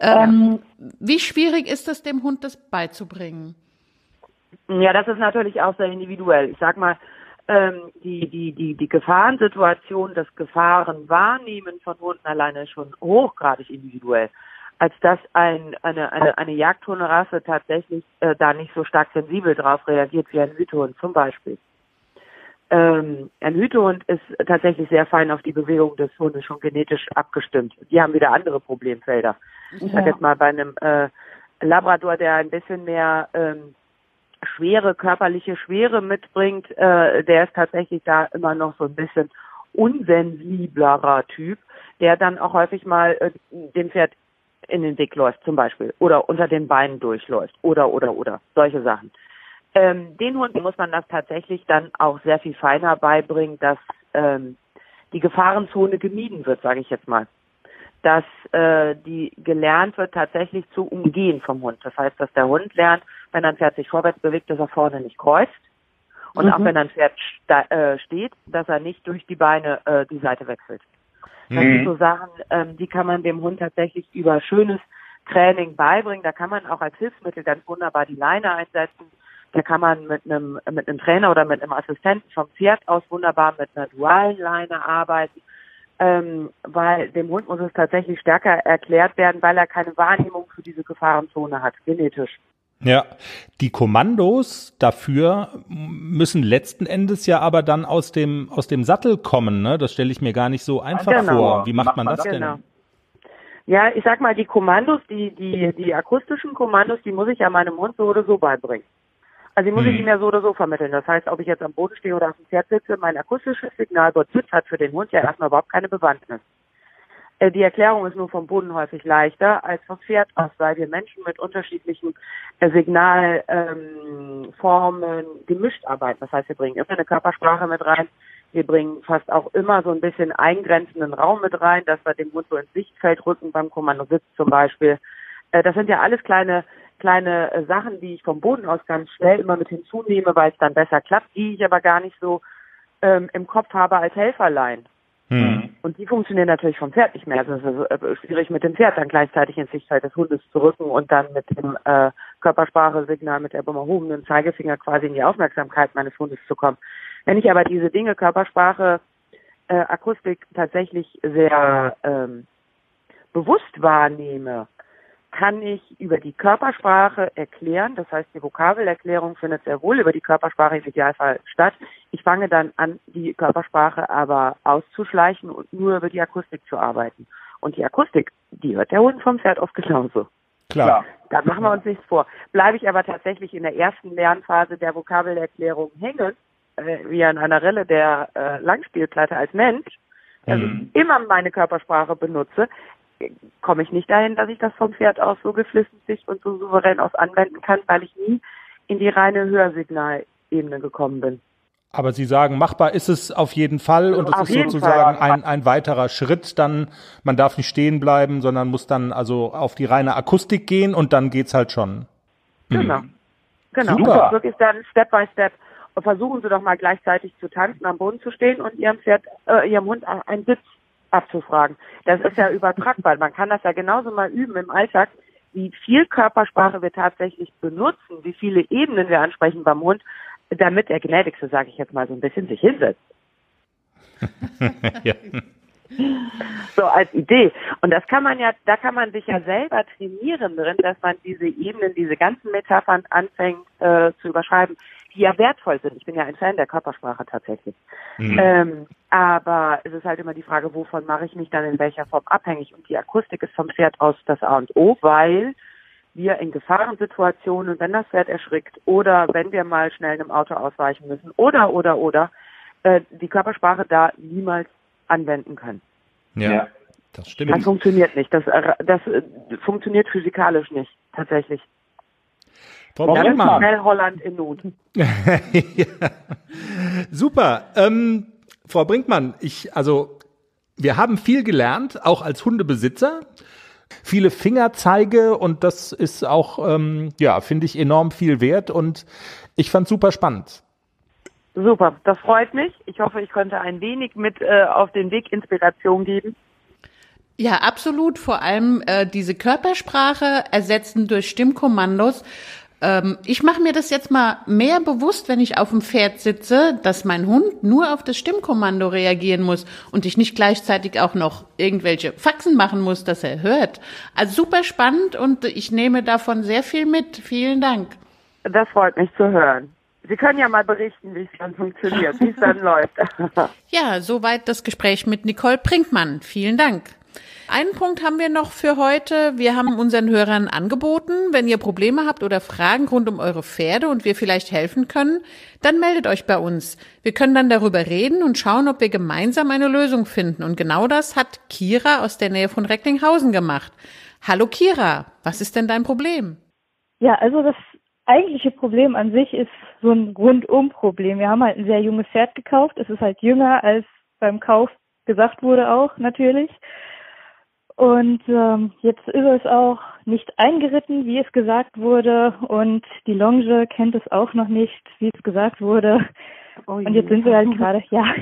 Ähm, ähm, wie schwierig ist es, dem Hund das beizubringen? Ja, das ist natürlich auch sehr individuell. Ich sag mal, ähm, die, die, die, die Gefahrensituation, das Gefahrenwahrnehmen von Hunden alleine ist schon hochgradig individuell. Als dass ein, eine, eine, eine Jagdhunderasse tatsächlich äh, da nicht so stark sensibel drauf reagiert wie ein Hütehund zum Beispiel. Ähm, ein Hütehund ist tatsächlich sehr fein auf die Bewegung des Hundes schon genetisch abgestimmt. Die haben wieder andere Problemfelder. Ja. Ich sag jetzt mal bei einem äh, Labrador, der ein bisschen mehr ähm, schwere, körperliche Schwere mitbringt, äh, der ist tatsächlich da immer noch so ein bisschen unsensiblerer Typ, der dann auch häufig mal äh, dem Pferd in den Weg läuft zum Beispiel oder unter den Beinen durchläuft oder oder oder solche Sachen. Ähm, den Hunden muss man das tatsächlich dann auch sehr viel feiner beibringen, dass ähm, die Gefahrenzone gemieden wird, sage ich jetzt mal. Dass äh, die gelernt wird, tatsächlich zu umgehen vom Hund. Das heißt, dass der Hund lernt, wenn ein Pferd sich vorwärts bewegt, dass er vorne nicht kreuzt. Und mhm. auch wenn ein Pferd äh, steht, dass er nicht durch die Beine äh, die Seite wechselt. Das mhm. sind so Sachen, ähm, die kann man dem Hund tatsächlich über schönes Training beibringen. Da kann man auch als Hilfsmittel ganz wunderbar die Leine einsetzen. Da kann man mit einem, mit einem Trainer oder mit einem Assistenten vom Pferd aus wunderbar mit einer dualen Leine arbeiten. Ähm, weil dem Hund muss es tatsächlich stärker erklärt werden, weil er keine Wahrnehmung für diese Gefahrenzone hat, genetisch. Ja, die Kommandos dafür müssen letzten Endes ja aber dann aus dem aus dem Sattel kommen, ne? Das stelle ich mir gar nicht so einfach genau. vor. Wie macht man das genau. denn? Ja, ich sag mal, die Kommandos, die die die akustischen Kommandos, die muss ich ja meinem Hund so oder so beibringen. Also die muss hm. ich ihm ja so oder so vermitteln. Das heißt, ob ich jetzt am Boden stehe oder auf dem Pferd sitze, mein akustisches Signal dort sitzt, hat für den Hund ja erstmal überhaupt keine Bewandtnis. Äh, die Erklärung ist nur vom Boden häufig leichter als vom Pferd aus, weil wir Menschen mit unterschiedlichen äh, Signalformen ähm, gemischt arbeiten. Das heißt, wir bringen immer eine Körpersprache mit rein, Wir bringen fast auch immer so ein bisschen eingrenzenden Raum mit rein, dass wir den Hund so ins Sichtfeld rücken beim Kommandositz zum Beispiel. Äh, das sind ja alles kleine kleine Sachen, die ich vom Boden aus ganz schnell immer mit hinzunehme, weil es dann besser klappt, die ich aber gar nicht so ähm, im Kopf habe als Helferlein. Mhm. Und die funktionieren natürlich vom Pferd nicht mehr. Also es ist äh, schwierig mit dem Pferd dann gleichzeitig ins Sichtfeld des Hundes zu rücken und dann mit dem äh, Körpersprache-Signal mit der erhobenen Zeigefinger quasi in die Aufmerksamkeit meines Hundes zu kommen. Wenn ich aber diese Dinge, Körpersprache, äh, Akustik tatsächlich sehr ähm, bewusst wahrnehme, kann ich über die Körpersprache erklären. Das heißt, die Vokabelerklärung findet sehr wohl über die Körpersprache im Idealfall statt. Ich fange dann an, die Körpersprache aber auszuschleichen und nur über die Akustik zu arbeiten. Und die Akustik, die hört der Hund vom Pferd oft genauso. Klar. Da machen wir uns nichts vor. Bleibe ich aber tatsächlich in der ersten Lernphase der Vokabelerklärung hängen, äh, wie an einer Rille der äh, Langspielplatte als Mensch, also mhm. immer meine Körpersprache benutze, komme ich nicht dahin, dass ich das vom Pferd aus so geflissentlich und so souverän aus anwenden kann, weil ich nie in die reine Hörsignalebene gekommen bin. Aber Sie sagen, machbar ist es auf jeden Fall und es ist sozusagen ein, ein weiterer Schritt. Dann, man darf nicht stehen bleiben, sondern muss dann also auf die reine Akustik gehen und dann geht's halt schon. Genau. Mhm. Genau. Super. Also wirklich dann Step by Step. Und versuchen Sie doch mal gleichzeitig zu tanzen, am Boden zu stehen und Ihrem Pferd, äh, Ihrem Hund einen Sitz abzufragen. Das ist ja übertragbar. Man kann das ja genauso mal üben im Alltag, wie viel Körpersprache wir tatsächlich benutzen, wie viele Ebenen wir ansprechen beim Hund, damit der Gnädigste, sage ich jetzt mal so ein bisschen, sich hinsetzt. ja. So als Idee. Und das kann man ja, da kann man sich ja selber trainieren drin, dass man diese Ebenen, diese ganzen Metaphern anfängt äh, zu überschreiben die ja wertvoll sind. Ich bin ja ein Fan der Körpersprache tatsächlich. Mhm. Ähm, aber es ist halt immer die Frage, wovon mache ich mich dann in welcher Form abhängig? Und die Akustik ist vom Pferd aus das A und O, weil wir in Gefahrensituationen, wenn das Pferd erschrickt oder wenn wir mal schnell einem Auto ausweichen müssen oder, oder, oder, äh, die Körpersprache da niemals anwenden können. Ja, ja. das stimmt. Das funktioniert nicht. Das, äh, das äh, funktioniert physikalisch nicht, tatsächlich. Frau ja, Brinkmann. Schnell Holland in Not. ja. Super. Ähm, Frau Brinkmann, ich, also, wir haben viel gelernt, auch als Hundebesitzer. Viele Fingerzeige und das ist auch, ähm, ja, finde ich enorm viel wert und ich fand super spannend. Super, das freut mich. Ich hoffe, ich konnte ein wenig mit äh, auf den Weg Inspiration geben. Ja, absolut. Vor allem äh, diese Körpersprache ersetzen durch Stimmkommandos ähm, ich mache mir das jetzt mal mehr bewusst, wenn ich auf dem Pferd sitze, dass mein Hund nur auf das Stimmkommando reagieren muss und ich nicht gleichzeitig auch noch irgendwelche Faxen machen muss, dass er hört. Also super spannend und ich nehme davon sehr viel mit. Vielen Dank. Das freut mich zu hören. Sie können ja mal berichten, wie es dann funktioniert, wie es dann läuft. ja, soweit das Gespräch mit Nicole Prinkmann. Vielen Dank. Einen Punkt haben wir noch für heute. Wir haben unseren Hörern angeboten, wenn ihr Probleme habt oder Fragen rund um eure Pferde und wir vielleicht helfen können, dann meldet euch bei uns. Wir können dann darüber reden und schauen, ob wir gemeinsam eine Lösung finden. Und genau das hat Kira aus der Nähe von Recklinghausen gemacht. Hallo Kira, was ist denn dein Problem? Ja, also das eigentliche Problem an sich ist so ein Rundum-Problem. Wir haben halt ein sehr junges Pferd gekauft. Es ist halt jünger als beim Kauf gesagt wurde auch natürlich. Und ähm, jetzt ist es auch nicht eingeritten, wie es gesagt wurde. Und die Longe kennt es auch noch nicht, wie es gesagt wurde. Oh und jetzt sind wir halt gerade, ja,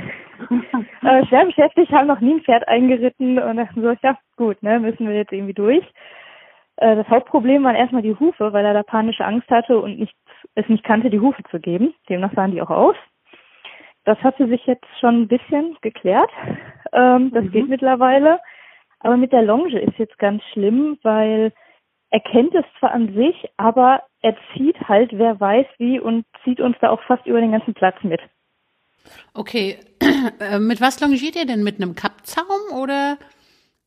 äh, schwer beschäftigt, haben noch nie ein Pferd eingeritten und dachten so, ja, gut, ne, müssen wir jetzt irgendwie durch. Äh, das Hauptproblem waren erstmal die Hufe, weil er da panische Angst hatte und nicht, es nicht kannte, die Hufe zu geben. Demnach sahen die auch aus. Das hatte sich jetzt schon ein bisschen geklärt. Ähm, das mhm. geht mittlerweile. Aber mit der Longe ist jetzt ganz schlimm, weil er kennt es zwar an sich, aber er zieht halt, wer weiß wie, und zieht uns da auch fast über den ganzen Platz mit. Okay, äh, mit was longiert ihr denn? Mit einem Kappzaum oder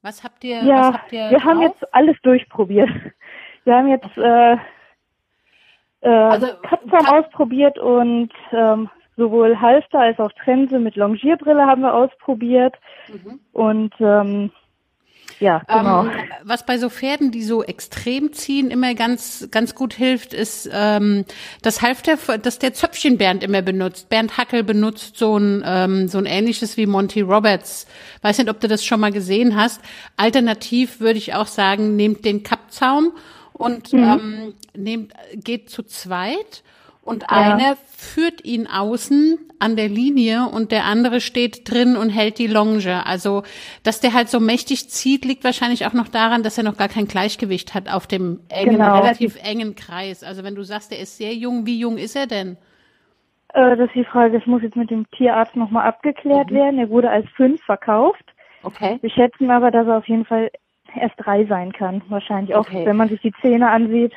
was habt ihr? Ja, habt ihr wir drauf? haben jetzt alles durchprobiert. Wir haben jetzt äh, äh, also, Kappzaum Kapp ausprobiert und ähm, sowohl Halfter als auch Trense mit Longierbrille haben wir ausprobiert. Mhm. Und ähm, Ja, genau. Ähm, was bei so Pferden, die so extrem ziehen, immer ganz, ganz gut hilft, ist ähm, das Halfter, das der Zöpfchen Bernd immer benutzt. Bernd Hackel benutzt so ein, ähm, so ein ähnliches wie Monty Roberts. Weiß nicht, ob du das schon mal gesehen hast. Alternativ würde ich auch sagen, nehmt den Kappzaum und mhm. ähm, nehmt, geht zu zweit und ja. einer führt ihn außen an der Linie und der andere steht drin und hält die Longe. Also, dass der halt so mächtig zieht, liegt wahrscheinlich auch noch daran, dass er noch gar kein Gleichgewicht hat auf dem engen, genau. relativ engen Kreis. Also, wenn du sagst, er ist sehr jung, wie jung ist er denn? Äh, das ist die Frage, das muss jetzt mit dem Tierarzt nochmal abgeklärt mhm. werden. Er wurde als fünf verkauft. Okay. Wir schätzen aber, dass er auf jeden Fall erst drei sein kann. Wahrscheinlich auch, okay. wenn man sich die Zähne ansieht.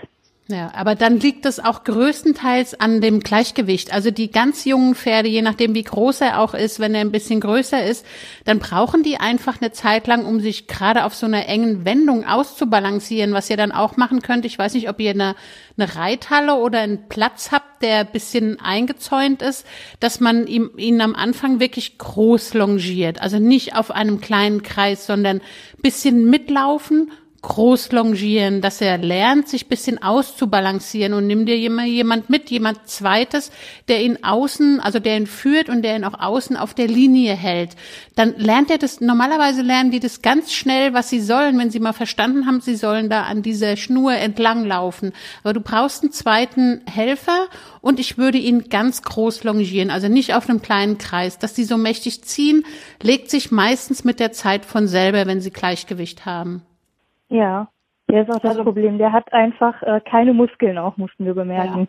Ja, aber dann liegt es auch größtenteils an dem Gleichgewicht. Also die ganz jungen Pferde, je nachdem wie groß er auch ist, wenn er ein bisschen größer ist, dann brauchen die einfach eine Zeit lang, um sich gerade auf so einer engen Wendung auszubalancieren, was ihr dann auch machen könnt. Ich weiß nicht, ob ihr eine, eine Reithalle oder einen Platz habt, der ein bisschen eingezäunt ist, dass man ihm, ihn am Anfang wirklich groß longiert. Also nicht auf einem kleinen Kreis, sondern bisschen mitlaufen groß longieren, dass er lernt, sich bisschen auszubalancieren und nimm dir jemand mit, jemand zweites, der ihn außen, also der ihn führt und der ihn auch außen auf der Linie hält. Dann lernt er das, normalerweise lernen die das ganz schnell, was sie sollen, wenn sie mal verstanden haben, sie sollen da an dieser Schnur entlang laufen. Aber du brauchst einen zweiten Helfer und ich würde ihn ganz groß longieren, also nicht auf einem kleinen Kreis. Dass die so mächtig ziehen, legt sich meistens mit der Zeit von selber, wenn sie Gleichgewicht haben. Ja, der ist auch das also, Problem. Der hat einfach äh, keine Muskeln auch, mussten wir bemerken.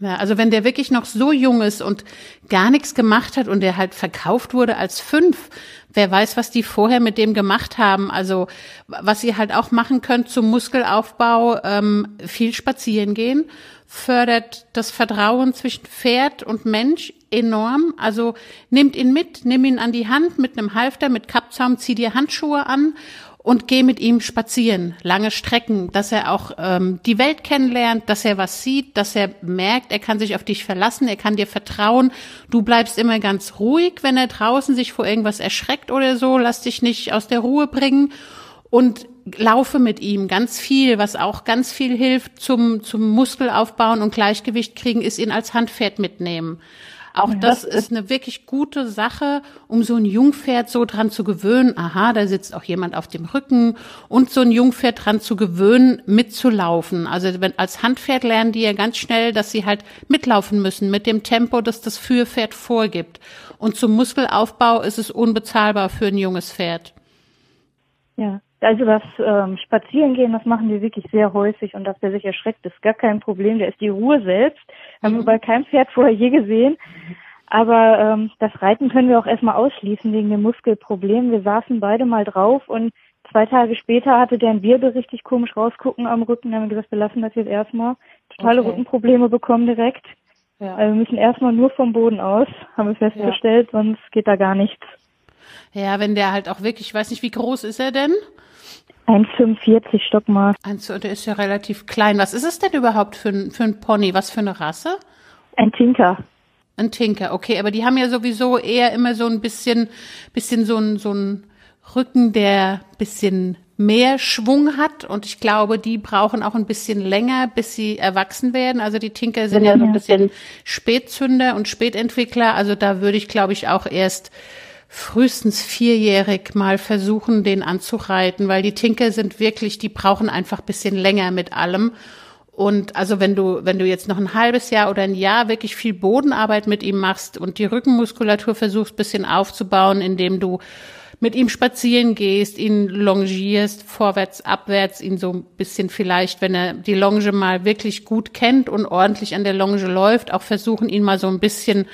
Ja. ja. also wenn der wirklich noch so jung ist und gar nichts gemacht hat und der halt verkauft wurde als fünf, wer weiß, was die vorher mit dem gemacht haben. Also was ihr halt auch machen könnt zum Muskelaufbau, ähm, viel spazieren gehen, fördert das Vertrauen zwischen Pferd und Mensch enorm. Also nehmt ihn mit, nimm ihn an die Hand mit einem Halfter, mit Kappzaum, zieh dir Handschuhe an und geh mit ihm spazieren, lange Strecken, dass er auch ähm, die Welt kennenlernt, dass er was sieht, dass er merkt, er kann sich auf dich verlassen, er kann dir vertrauen. Du bleibst immer ganz ruhig, wenn er draußen sich vor irgendwas erschreckt oder so, lass dich nicht aus der Ruhe bringen und laufe mit ihm ganz viel, was auch ganz viel hilft zum, zum Muskelaufbauen und Gleichgewicht kriegen, ist ihn als Handpferd mitnehmen. Auch das ist eine wirklich gute Sache, um so ein Jungpferd so dran zu gewöhnen. Aha, da sitzt auch jemand auf dem Rücken und so ein Jungpferd dran zu gewöhnen, mitzulaufen. Also wenn, als Handpferd lernen die ja ganz schnell, dass sie halt mitlaufen müssen mit dem Tempo, das das Führpferd vorgibt. Und zum Muskelaufbau ist es unbezahlbar für ein junges Pferd. Ja. Also das ähm, Spazierengehen, das machen wir wirklich sehr häufig und dass der sich erschreckt, ist gar kein Problem. Der ist die Ruhe selbst. Haben wir mhm. bei keinem Pferd vorher je gesehen. Aber ähm, das Reiten können wir auch erstmal ausschließen wegen dem Muskelproblem. Wir saßen beide mal drauf und zwei Tage später hatte der ein Wirbel richtig komisch rausgucken am Rücken. Dann haben wir gesagt, wir lassen das jetzt erstmal. Totale okay. Rückenprobleme bekommen direkt. Ja. Also wir müssen erstmal nur vom Boden aus, haben wir festgestellt, ja. sonst geht da gar nichts. Ja, wenn der halt auch wirklich, ich weiß nicht, wie groß ist er denn? 1,45 Stockmaß. der ist ja relativ klein. Was ist es denn überhaupt für ein, für ein Pony? Was für eine Rasse? Ein Tinker. Ein Tinker, okay. Aber die haben ja sowieso eher immer so ein bisschen, bisschen so ein, so ein Rücken, der bisschen mehr Schwung hat und ich glaube, die brauchen auch ein bisschen länger, bis sie erwachsen werden. Also die Tinker sind ja, ja so ein bisschen Spätzünder und Spätentwickler. Also da würde ich, glaube ich, auch erst frühestens vierjährig mal versuchen, den anzureiten, weil die Tinker sind wirklich, die brauchen einfach bisschen länger mit allem. Und also wenn du, wenn du jetzt noch ein halbes Jahr oder ein Jahr wirklich viel Bodenarbeit mit ihm machst und die Rückenmuskulatur versuchst bisschen aufzubauen, indem du mit ihm spazieren gehst, ihn longierst, vorwärts, abwärts, ihn so ein bisschen vielleicht, wenn er die Longe mal wirklich gut kennt und ordentlich an der Longe läuft, auch versuchen, ihn mal so ein bisschen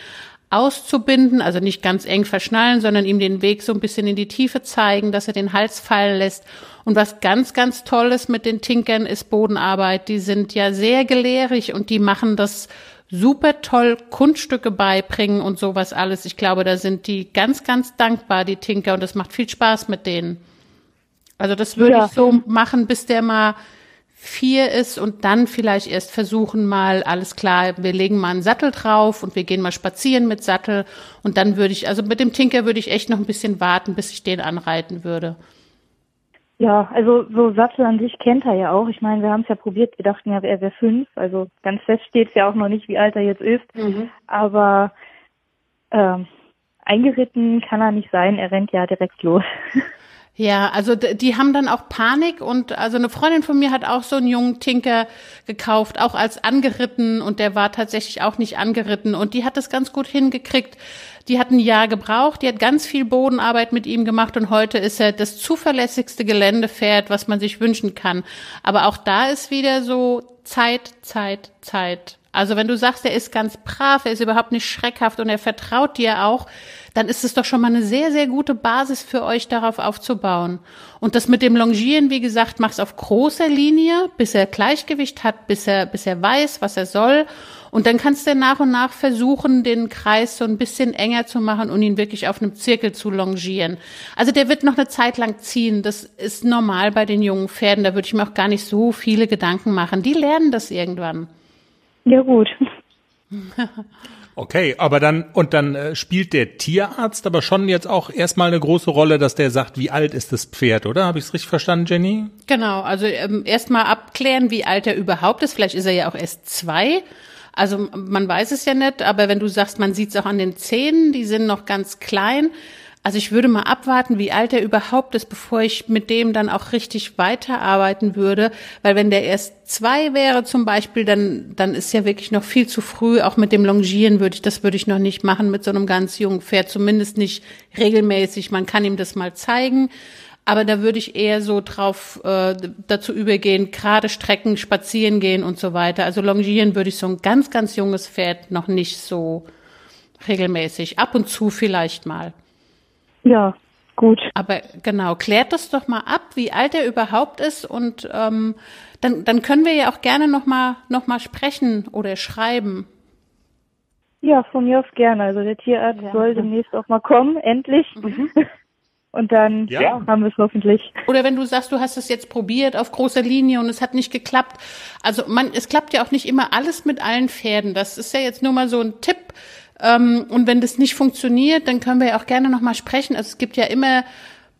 auszubinden, also nicht ganz eng verschnallen, sondern ihm den Weg so ein bisschen in die Tiefe zeigen, dass er den Hals fallen lässt. Und was ganz, ganz toll ist mit den Tinkern, ist Bodenarbeit. Die sind ja sehr gelehrig und die machen das super toll, Kunststücke beibringen und sowas alles. Ich glaube, da sind die ganz, ganz dankbar, die Tinker, und das macht viel Spaß mit denen. Also das würde ja. ich so machen, bis der mal vier ist und dann vielleicht erst versuchen mal, alles klar, wir legen mal einen Sattel drauf und wir gehen mal spazieren mit Sattel und dann würde ich, also mit dem Tinker würde ich echt noch ein bisschen warten, bis ich den anreiten würde. Ja, also so Sattel an sich kennt er ja auch. Ich meine, wir haben es ja probiert. Wir dachten ja, er wäre fünf. Also ganz fest steht es ja auch noch nicht, wie alt er jetzt ist. Mhm. Aber ähm, eingeritten kann er nicht sein. Er rennt ja direkt los. Ja, also die haben dann auch Panik und also eine Freundin von mir hat auch so einen jungen Tinker gekauft, auch als angeritten und der war tatsächlich auch nicht angeritten und die hat das ganz gut hingekriegt. Die hat ein Jahr gebraucht, die hat ganz viel Bodenarbeit mit ihm gemacht und heute ist er das zuverlässigste Geländepferd, was man sich wünschen kann. Aber auch da ist wieder so Zeit, Zeit, Zeit. Also wenn du sagst, er ist ganz brav, er ist überhaupt nicht schreckhaft und er vertraut dir auch, dann ist es doch schon mal eine sehr, sehr gute Basis für euch, darauf aufzubauen. Und das mit dem Longieren, wie gesagt, mach's auf großer Linie, bis er Gleichgewicht hat, bis er, bis er weiß, was er soll. Und dann kannst du nach und nach versuchen, den Kreis so ein bisschen enger zu machen und ihn wirklich auf einem Zirkel zu longieren. Also der wird noch eine Zeit lang ziehen. Das ist normal bei den jungen Pferden. Da würde ich mir auch gar nicht so viele Gedanken machen. Die lernen das irgendwann. Ja, gut. Okay, aber dann, und dann äh, spielt der Tierarzt aber schon jetzt auch erstmal eine große Rolle, dass der sagt, wie alt ist das Pferd, oder? Habe ich es richtig verstanden, Jenny? Genau, also ähm, erstmal abklären, wie alt er überhaupt ist. Vielleicht ist er ja auch erst zwei. Also man weiß es ja nicht, aber wenn du sagst, man sieht es auch an den Zähnen, die sind noch ganz klein, also ich würde mal abwarten, wie alt er überhaupt ist, bevor ich mit dem dann auch richtig weiterarbeiten würde. Weil wenn der erst zwei wäre zum Beispiel, dann, dann ist ja wirklich noch viel zu früh. Auch mit dem Longieren würde ich, das würde ich noch nicht machen mit so einem ganz jungen Pferd. Zumindest nicht regelmäßig. Man kann ihm das mal zeigen. Aber da würde ich eher so drauf äh, dazu übergehen, gerade Strecken, spazieren gehen und so weiter. Also longieren würde ich so ein ganz, ganz junges Pferd noch nicht so regelmäßig. Ab und zu vielleicht mal. Ja, gut. Aber genau, klärt das doch mal ab, wie alt er überhaupt ist und ähm, dann, dann können wir ja auch gerne noch mal, noch mal sprechen oder schreiben. Ja, von mir aus gerne. Also der Tierarzt ja. soll demnächst auch mal kommen, endlich. Mhm. Und dann ja. haben wir es hoffentlich. Oder wenn du sagst, du hast es jetzt probiert auf großer Linie und es hat nicht geklappt. Also man, es klappt ja auch nicht immer alles mit allen Pferden. Das ist ja jetzt nur mal so ein Tipp. Ähm, und wenn das nicht funktioniert, dann können wir ja auch gerne nochmal sprechen. Also es gibt ja immer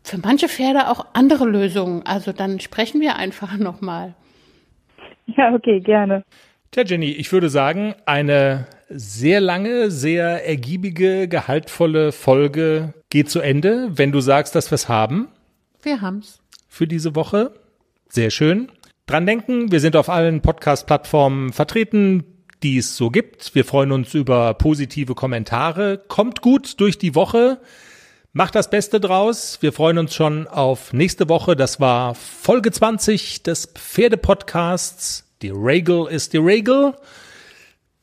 für manche Pferde auch andere Lösungen. Also dann sprechen wir einfach nochmal. Ja, okay, gerne. Tja, Jenny, ich würde sagen, eine sehr lange, sehr ergiebige, gehaltvolle Folge geht zu Ende. Wenn du sagst, dass wir es haben. Wir haben's. Für diese Woche. Sehr schön. Dran denken, wir sind auf allen Podcast-Plattformen vertreten die es so gibt. Wir freuen uns über positive Kommentare. Kommt gut durch die Woche. Macht das Beste draus. Wir freuen uns schon auf nächste Woche. Das war Folge 20 des Pferdepodcasts. Die Regel ist die Regel.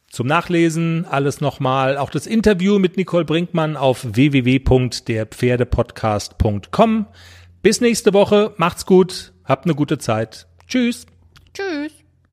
Zum Nachlesen alles nochmal. Auch das Interview mit Nicole Brinkmann auf www.derpferdepodcast.com. Bis nächste Woche. Macht's gut. Habt eine gute Zeit. Tschüss.